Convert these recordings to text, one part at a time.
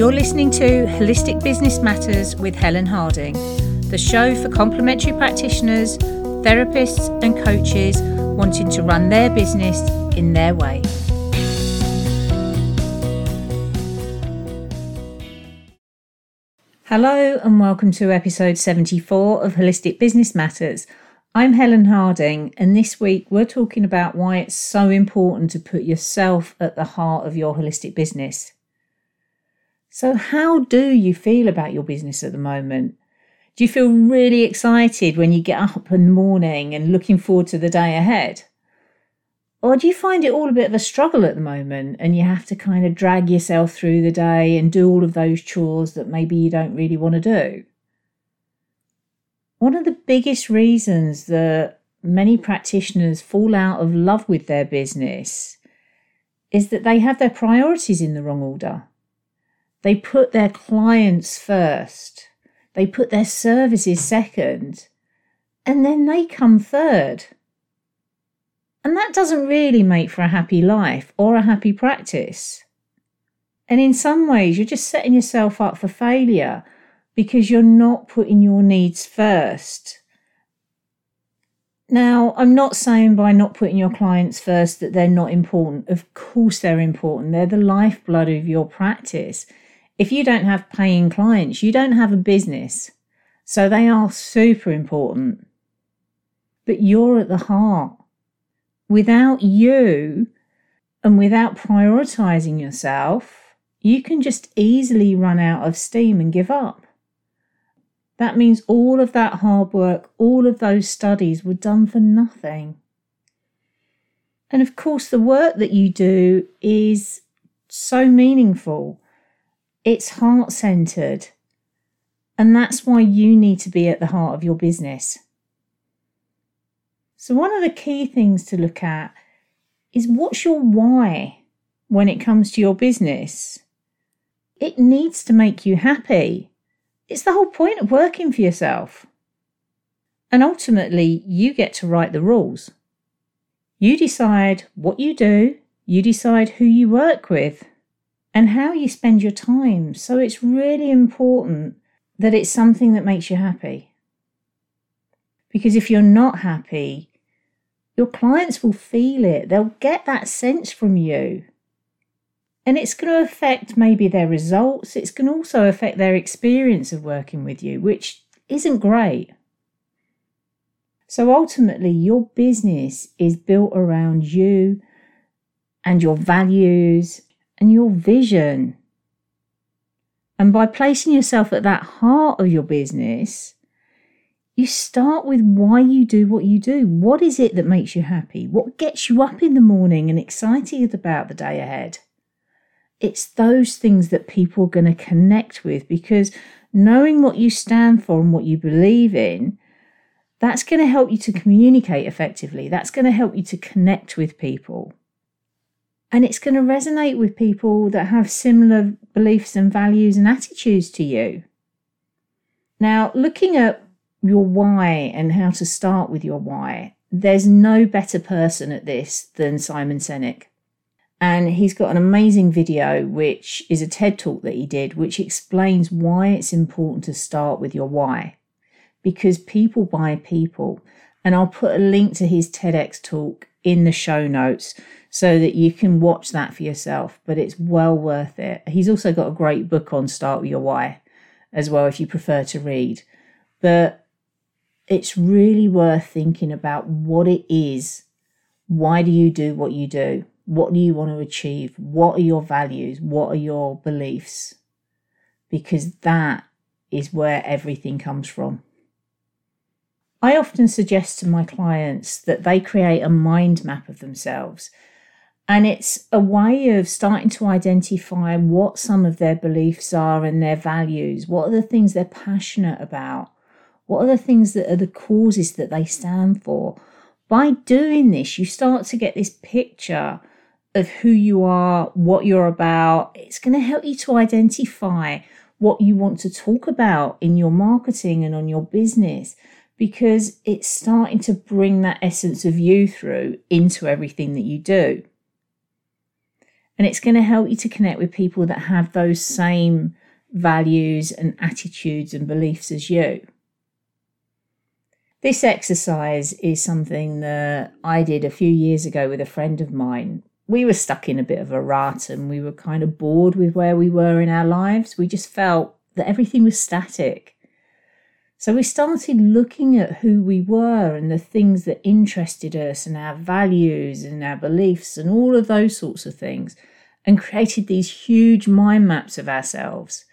You're listening to Holistic Business Matters with Helen Harding, the show for complementary practitioners, therapists, and coaches wanting to run their business in their way. Hello, and welcome to episode 74 of Holistic Business Matters. I'm Helen Harding, and this week we're talking about why it's so important to put yourself at the heart of your holistic business. So, how do you feel about your business at the moment? Do you feel really excited when you get up in the morning and looking forward to the day ahead? Or do you find it all a bit of a struggle at the moment and you have to kind of drag yourself through the day and do all of those chores that maybe you don't really want to do? One of the biggest reasons that many practitioners fall out of love with their business is that they have their priorities in the wrong order. They put their clients first, they put their services second, and then they come third. And that doesn't really make for a happy life or a happy practice. And in some ways, you're just setting yourself up for failure because you're not putting your needs first. Now, I'm not saying by not putting your clients first that they're not important. Of course, they're important. They're the lifeblood of your practice. If you don't have paying clients, you don't have a business. So they are super important. But you're at the heart. Without you and without prioritizing yourself, you can just easily run out of steam and give up. That means all of that hard work, all of those studies were done for nothing. And of course, the work that you do is so meaningful. It's heart centered. And that's why you need to be at the heart of your business. So, one of the key things to look at is what's your why when it comes to your business? It needs to make you happy. It's the whole point of working for yourself. And ultimately, you get to write the rules. You decide what you do, you decide who you work with, and how you spend your time. So it's really important that it's something that makes you happy. Because if you're not happy, your clients will feel it. They'll get that sense from you. And it's going to affect maybe their results. It's going to also affect their experience of working with you, which isn't great. So ultimately, your business is built around you and your values and your vision. And by placing yourself at that heart of your business, you start with why you do what you do. What is it that makes you happy? What gets you up in the morning and excited about the day ahead? It's those things that people are going to connect with because knowing what you stand for and what you believe in, that's going to help you to communicate effectively. That's going to help you to connect with people and it's going to resonate with people that have similar beliefs and values and attitudes to you. Now, looking at your why and how to start with your why, there's no better person at this than Simon Sinek. And he's got an amazing video, which is a TED talk that he did, which explains why it's important to start with your why. Because people buy people. And I'll put a link to his TEDx talk in the show notes so that you can watch that for yourself. But it's well worth it. He's also got a great book on Start With Your Why as well, if you prefer to read. But it's really worth thinking about what it is. Why do you do what you do? What do you want to achieve? What are your values? What are your beliefs? Because that is where everything comes from. I often suggest to my clients that they create a mind map of themselves. And it's a way of starting to identify what some of their beliefs are and their values. What are the things they're passionate about? What are the things that are the causes that they stand for? By doing this, you start to get this picture of who you are, what you're about. It's going to help you to identify what you want to talk about in your marketing and on your business because it's starting to bring that essence of you through into everything that you do. And it's going to help you to connect with people that have those same values and attitudes and beliefs as you. This exercise is something that I did a few years ago with a friend of mine. We were stuck in a bit of a rut and we were kind of bored with where we were in our lives. We just felt that everything was static. So we started looking at who we were and the things that interested us and our values and our beliefs and all of those sorts of things and created these huge mind maps of ourselves.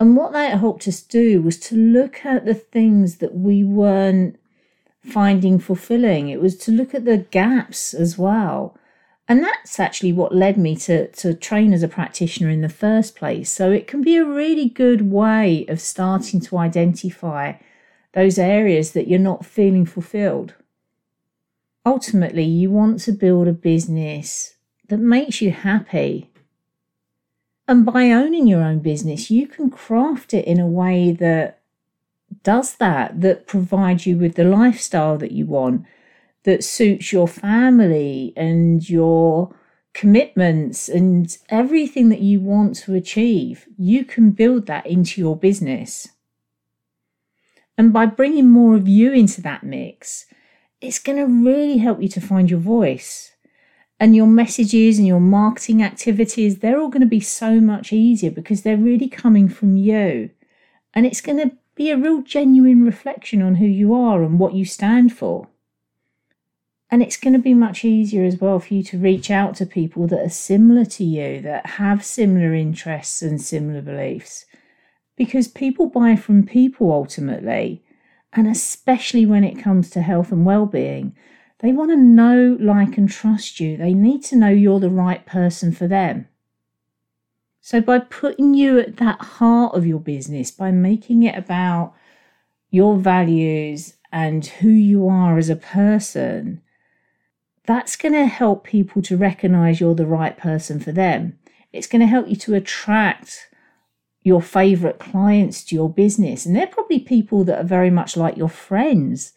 And what that helped us do was to look at the things that we weren't finding fulfilling. It was to look at the gaps as well. And that's actually what led me to, to train as a practitioner in the first place. So it can be a really good way of starting to identify those areas that you're not feeling fulfilled. Ultimately, you want to build a business that makes you happy. And by owning your own business, you can craft it in a way that does that, that provides you with the lifestyle that you want that suits your family and your commitments and everything that you want to achieve, you can build that into your business. And by bringing more of you into that mix, it's going to really help you to find your voice. And your messages and your marketing activities, they're all going to be so much easier because they're really coming from you. And it's going to be a real genuine reflection on who you are and what you stand for. And it's going to be much easier as well for you to reach out to people that are similar to you, that have similar interests and similar beliefs. Because people buy from people ultimately, and especially when it comes to health and well-being, they want to know, like, and trust you. They need to know you're the right person for them. So, by putting you at that heart of your business, by making it about your values and who you are as a person, that's going to help people to recognize you're the right person for them. It's going to help you to attract your favorite clients to your business. And they're probably people that are very much like your friends.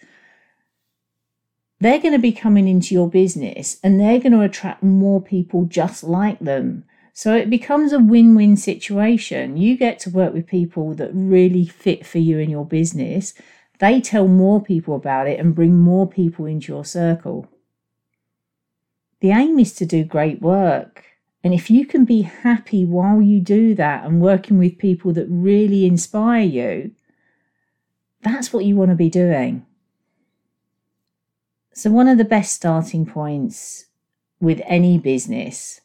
They're going to be coming into your business and they're going to attract more people just like them. So it becomes a win win situation. You get to work with people that really fit for you in your business. They tell more people about it and bring more people into your circle. The aim is to do great work. And if you can be happy while you do that and working with people that really inspire you, that's what you want to be doing. So, one of the best starting points with any business,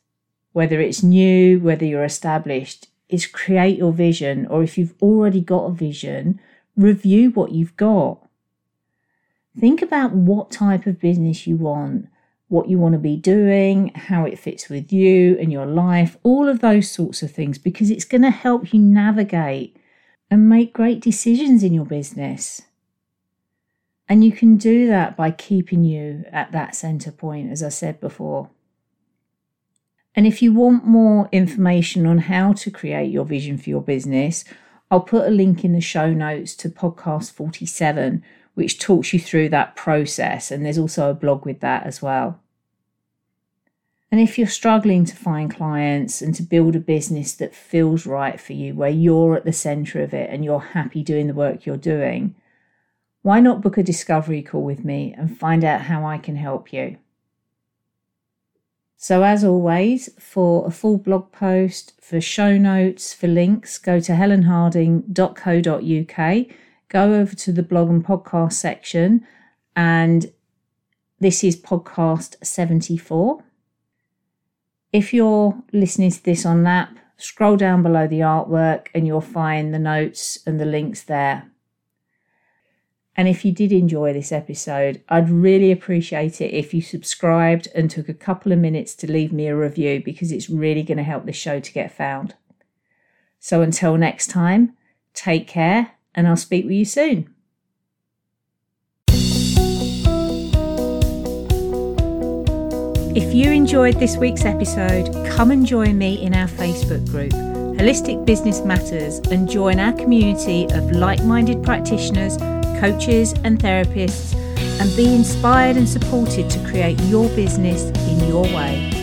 whether it's new, whether you're established, is create your vision. Or if you've already got a vision, review what you've got. Think about what type of business you want what you want to be doing, how it fits with you and your life, all of those sorts of things, because it's going to help you navigate and make great decisions in your business. And you can do that by keeping you at that center point, as I said before. And if you want more information on how to create your vision for your business, I'll put a link in the show notes to podcast 47, which talks you through that process. And there's also a blog with that as well. And if you're struggling to find clients and to build a business that feels right for you, where you're at the center of it and you're happy doing the work you're doing, why not book a discovery call with me and find out how I can help you? So, as always, for a full blog post, for show notes, for links, go to helenharding.co.uk go over to the blog and podcast section, and this is podcast 74. If you're listening to this on LAP, scroll down below the artwork and you'll find the notes and the links there. And if you did enjoy this episode, I'd really appreciate it if you subscribed and took a couple of minutes to leave me a review because it's really going to help the show to get found. So until next time, take care and I'll speak with you soon. If you enjoyed this week's episode, come and join me in our Facebook group, Holistic Business Matters, and join our community of like minded practitioners, coaches, and therapists, and be inspired and supported to create your business in your way.